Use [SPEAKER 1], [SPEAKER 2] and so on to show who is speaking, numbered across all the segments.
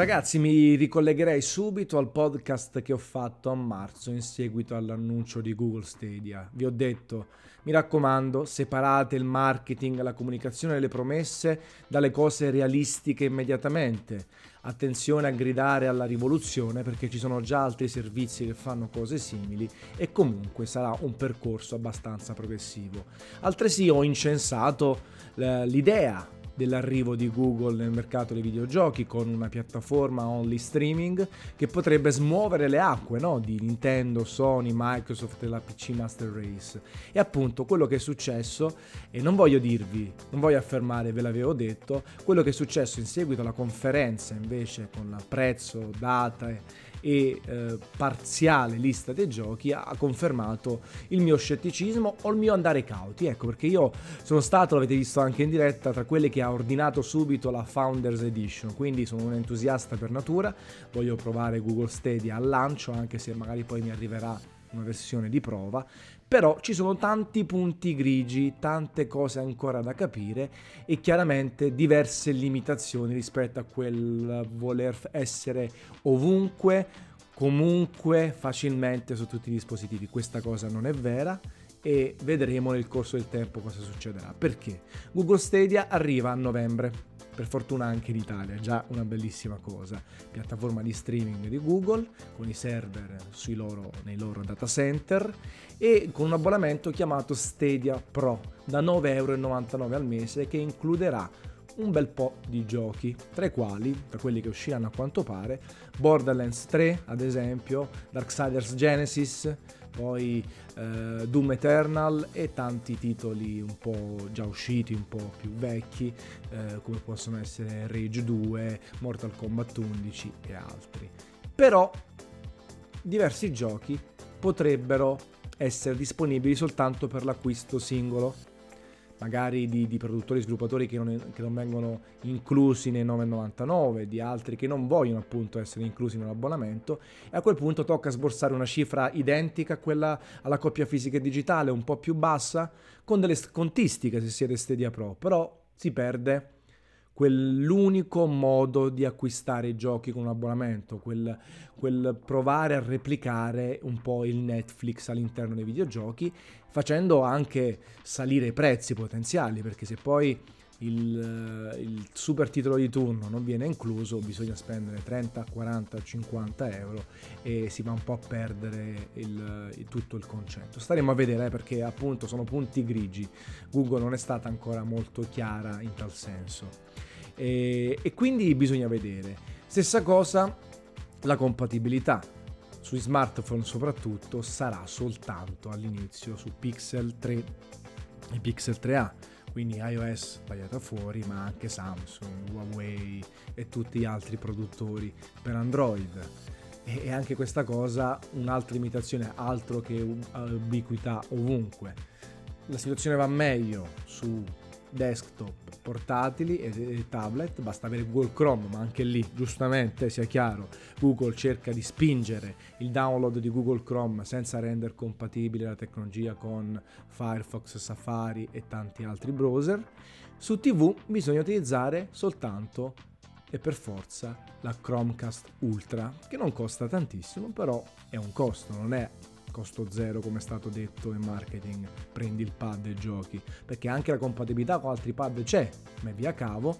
[SPEAKER 1] Ragazzi, mi ricollegherei subito al podcast che ho fatto a marzo in seguito all'annuncio di Google Stadia. Vi ho detto, mi raccomando, separate il marketing, la comunicazione delle promesse dalle cose realistiche immediatamente. Attenzione a gridare alla rivoluzione perché ci sono già altri servizi che fanno cose simili e comunque sarà un percorso abbastanza progressivo. Altresì ho incensato l'idea dell'arrivo di Google nel mercato dei videogiochi con una piattaforma only streaming che potrebbe smuovere le acque no? di Nintendo, Sony, Microsoft e la PC Master Race. E appunto quello che è successo, e non voglio dirvi, non voglio affermare, ve l'avevo detto, quello che è successo in seguito alla conferenza invece con prezzo, data eh, parziale lista dei giochi ha confermato il mio scetticismo o il mio andare cauti. Ecco perché io sono stato, l'avete visto anche in diretta, tra quelli che ha ordinato subito la Founders Edition, quindi sono un entusiasta per natura, voglio provare Google Stadia al lancio anche se magari poi mi arriverà una versione di prova, però ci sono tanti punti grigi, tante cose ancora da capire e chiaramente diverse limitazioni rispetto a quel voler essere ovunque, comunque, facilmente su tutti i dispositivi. Questa cosa non è vera e vedremo nel corso del tempo cosa succederà. Perché? Google Stadia arriva a novembre per fortuna anche in Italia, già una bellissima cosa. Piattaforma di streaming di Google con i server loro, nei loro data center e con un abbonamento chiamato Stadia Pro da 9,99 euro al mese che includerà un bel po' di giochi, tra i quali, tra quelli che usciranno a quanto pare, Borderlands 3 ad esempio, Darksiders Genesis, poi eh, Doom Eternal e tanti titoli un po' già usciti, un po' più vecchi, eh, come possono essere Rage 2, Mortal Kombat 11 e altri. Però diversi giochi potrebbero essere disponibili soltanto per l'acquisto singolo magari di, di produttori e sviluppatori che non, che non, vengono inclusi nei 9,99, di altri che non vogliono appunto essere inclusi nell'abbonamento e a quel punto tocca sborsare una cifra identica a quella alla coppia fisica e digitale, un po' più bassa, con delle scontistiche se siete Stadia Pro, però si perde quell'unico modo di acquistare i giochi con un abbonamento, quel, quel, provare a replicare un po' il Netflix all'interno dei videogiochi, facendo anche salire i prezzi potenziali, perché se poi il, il super titolo di turno non viene incluso, bisogna spendere 30, 40, 50 euro e si va un po' a perdere il, tutto il concetto. Staremo a vedere eh, perché appunto sono punti grigi. Google non è stata ancora molto chiara in tal senso e, e quindi bisogna vedere. Stessa cosa la compatibilità. Sui smartphone soprattutto sarà soltanto all'inizio su Pixel 3 e Pixel 3A quindi iOS tagliata fuori ma anche Samsung, Huawei e tutti gli altri produttori per Android. E anche questa cosa un'altra limitazione altro che ubiquità ovunque. La situazione va meglio su desktop, portatili e, tablet, basta avere Google Chrome, ma anche lì, giustamente, sia chiaro, Google cerca di spingere il download di Google Chrome senza rendere compatibile la tecnologia con Firefox, Safari e tanti altri browser. Su TV bisogna utilizzare soltanto e per forza la Chromecast Ultra, che non costa tantissimo, però è un costo, non è costo zero come è stato detto in marketing, prendi il pad e giochi, perché anche la compatibilità con altri pad c'è, ma via cavo,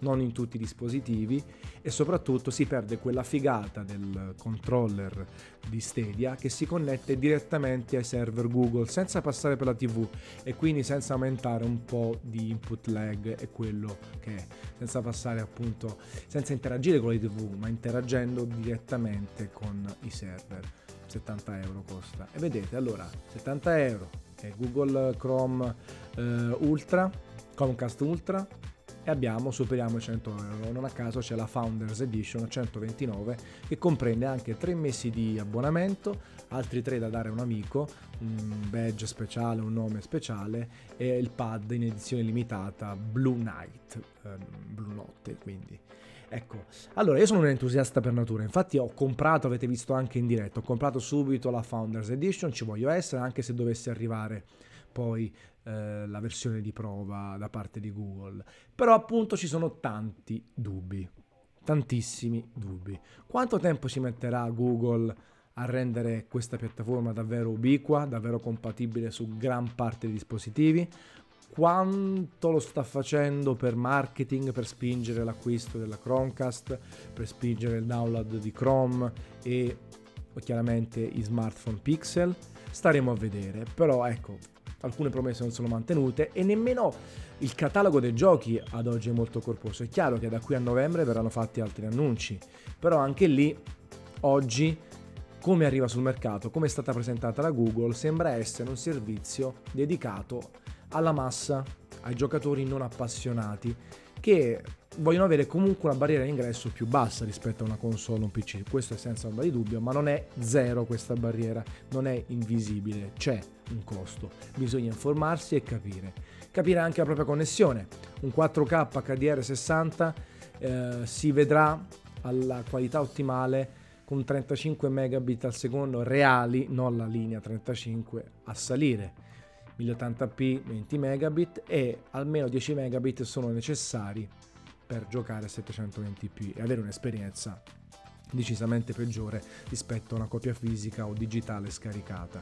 [SPEAKER 1] non in tutti i dispositivi e soprattutto si perde quella figata del controller di Stadia che si connette direttamente ai server Google senza passare per la TV e quindi senza aumentare un po' di input lag e quello che è, senza passare appunto, senza interagire con le TV, ma interagendo direttamente con i server. 70 euro costa. E vedete, allora, 70 euro è Google Chrome eh, Ultra, Chromecast Ultra, e abbiamo, superiamo i 100 euro. Non a caso c'è la Founders Edition a 129 che comprende anche 3 mesi di abbonamento, altri 3 da dare a un amico, un badge speciale, un nome speciale e il pad in edizione limitata Blue Night, eh, Blue Notte quindi. Ecco, allora io sono un entusiasta per natura, infatti ho comprato, avete visto anche in diretta, ho comprato subito la Founders Edition, ci voglio essere anche se dovesse arrivare poi eh, la versione di prova da parte di Google. Però appunto ci sono tanti dubbi, tantissimi dubbi. Quanto tempo ci metterà Google a rendere questa piattaforma davvero ubiqua, davvero compatibile su gran parte dei dispositivi? Quanto lo sta facendo per marketing, per spingere l'acquisto della Chromecast, per spingere il download di Chrome e chiaramente i smartphone Pixel? Staremo a vedere, però ecco, alcune promesse non sono mantenute e nemmeno il catalogo dei giochi ad oggi è molto corposo. È chiaro che da qui a novembre verranno fatti altri annunci, però anche lì oggi come arriva sul mercato, come è stata presentata da Google, sembra essere un servizio dedicato alla massa, ai giocatori non appassionati che vogliono avere comunque una barriera d'ingresso più bassa rispetto a una console o un PC. Questo è senza ombra di dubbio, ma non è zero questa barriera, non è invisibile, c'è un costo. Bisogna informarsi e capire. Capire anche la propria connessione. Un 4K HDR 60 eh, si vedrà alla qualità ottimale con 35 megabit al secondo reali, non la linea 35, a salire. 1080p 20 megabit e almeno 10 megabit sono necessari per giocare a 720p e avere un'esperienza decisamente peggiore rispetto a una copia fisica o digitale scaricata.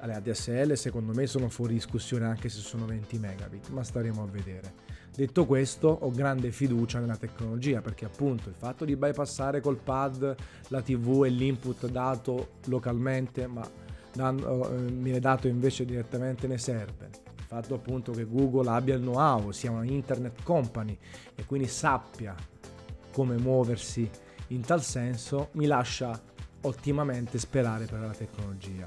[SPEAKER 1] Le ADSL secondo me sono fuori discussione anche se sono 20 megabit, ma staremo a vedere. Detto questo, ho grande fiducia nella tecnologia perché appunto il fatto di bypassare col pad la TV e l'input dato localmente, ma dando, eh, viene dato invece direttamente ne serve. Il fatto appunto che Google abbia il know-how, sia una internet company e quindi sappia come muoversi in tal senso, mi lascia ottimamente sperare per la tecnologia.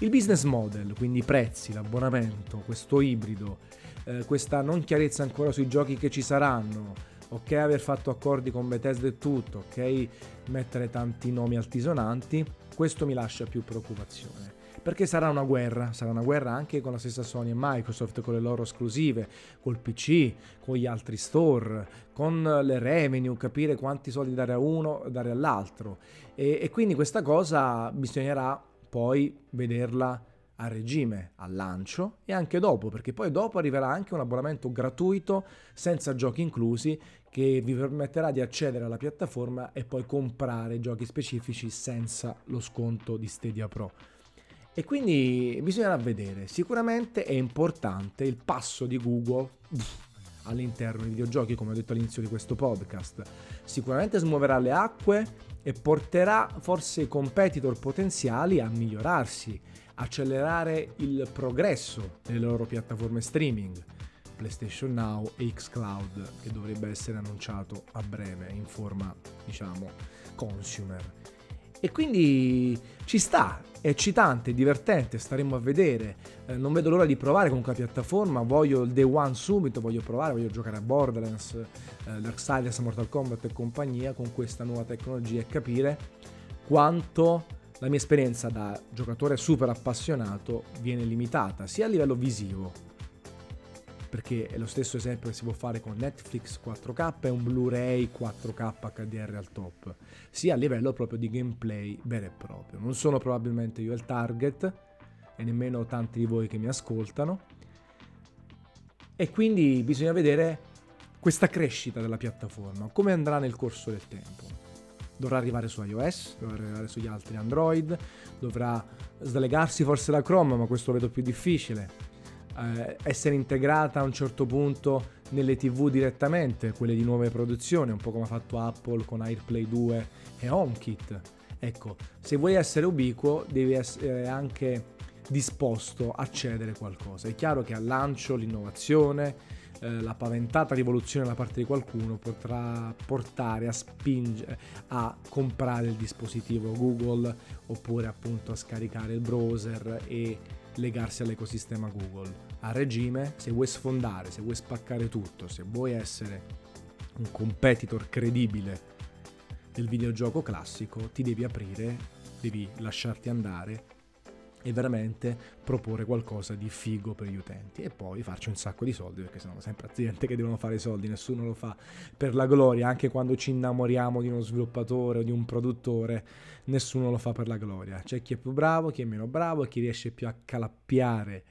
[SPEAKER 1] Il business model, quindi i prezzi, l'abbonamento, questo ibrido, eh, questa non chiarezza ancora sui giochi che ci saranno, ok aver fatto accordi con Bethesda e tutto, ok mettere tanti nomi altisonanti, questo mi lascia più preoccupazione. Perché sarà una guerra, sarà una guerra anche con la stessa Sony e Microsoft, con le loro esclusive, col PC, con gli altri store, con le revenue, capire quanti soldi dare a uno, dare all'altro. E, e quindi questa cosa bisognerà poi vederla a regime al lancio e anche dopo, perché poi dopo arriverà anche un abbonamento gratuito senza giochi inclusi che vi permetterà di accedere alla piattaforma e poi comprare giochi specifici senza lo sconto di Stadia Pro. E quindi bisognerà vedere, sicuramente è importante il passo di Google all'interno dei videogiochi, come ho detto all'inizio di questo podcast. Sicuramente smuoverà le acque e porterà forse i competitor potenziali a migliorarsi accelerare il progresso delle loro piattaforme streaming, PlayStation Now e Xcloud, che dovrebbe essere annunciato a breve in forma, diciamo, consumer. E quindi ci sta, è eccitante, è divertente, staremo a vedere. Eh, non vedo l'ora di provare comunque la piattaforma, voglio il day one subito, voglio provare, voglio giocare a Borderlands, eh, Darksiders, Mortal Kombat e compagnia con questa nuova tecnologia e capire quanto la mia esperienza da giocatore super appassionato viene limitata sia a livello visivo, perché è lo stesso esempio che si può fare con Netflix 4K e un Blu-ray 4K HDR al top, sia a livello proprio di gameplay vero e proprio. Non sono probabilmente io il target e nemmeno tanti di voi che mi ascoltano. E quindi bisogna vedere questa crescita della piattaforma, come andrà nel corso del tempo dovrà arrivare su iOS, dovrà arrivare sugli altri Android, dovrà slegarsi forse da Chrome, ma questo lo vedo più difficile. Eh, essere integrata a un certo punto nelle TV direttamente, quelle di nuove produzioni, un po' come ha fatto Apple con AirPlay 2 e HomeKit. Ecco, se vuoi essere ubiquo devi essere anche disposto a cedere qualcosa. È chiaro che al lancio l'innovazione, eh, la paventata rivoluzione da parte di qualcuno potrà portare a spingere a comprare il dispositivo Google oppure appunto a scaricare il browser e legarsi all'ecosistema Google. A regime, se vuoi sfondare, se vuoi spaccare tutto, se vuoi essere un competitor credibile del videogioco classico, ti devi aprire, devi lasciarti andare e veramente proporre qualcosa di figo per gli utenti e poi farci un sacco di soldi perché sono sempre aziende che devono fare soldi, nessuno lo fa per la gloria, anche quando ci innamoriamo di uno sviluppatore o di un produttore, nessuno lo fa per la gloria. C'è chi è più bravo, chi è meno bravo, chi riesce più a calappiare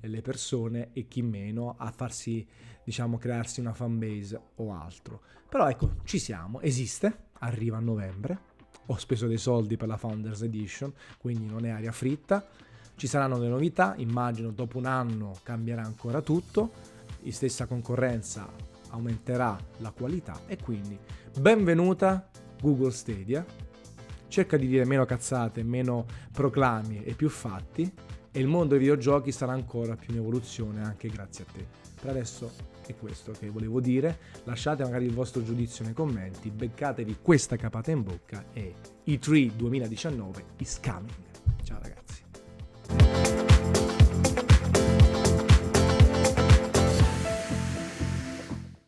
[SPEAKER 1] le persone e chi meno a farsi, diciamo, crearsi una fanbase o altro. Però ecco, ci siamo, esiste, arriva a novembre. Ho speso dei soldi per la Founders Edition, quindi non è aria fritta. Ci saranno delle novità, immagino dopo un anno cambierà ancora tutto, la stessa concorrenza aumenterà la qualità e quindi benvenuta Google Stadia. Cerca di dire meno cazzate, meno proclami e più fatti e il mondo dei videogiochi sarà ancora più in evoluzione anche grazie a te. Per adesso è questo che volevo dire, lasciate magari il vostro giudizio nei commenti, beccatevi questa capata in bocca e E3 2019 is coming.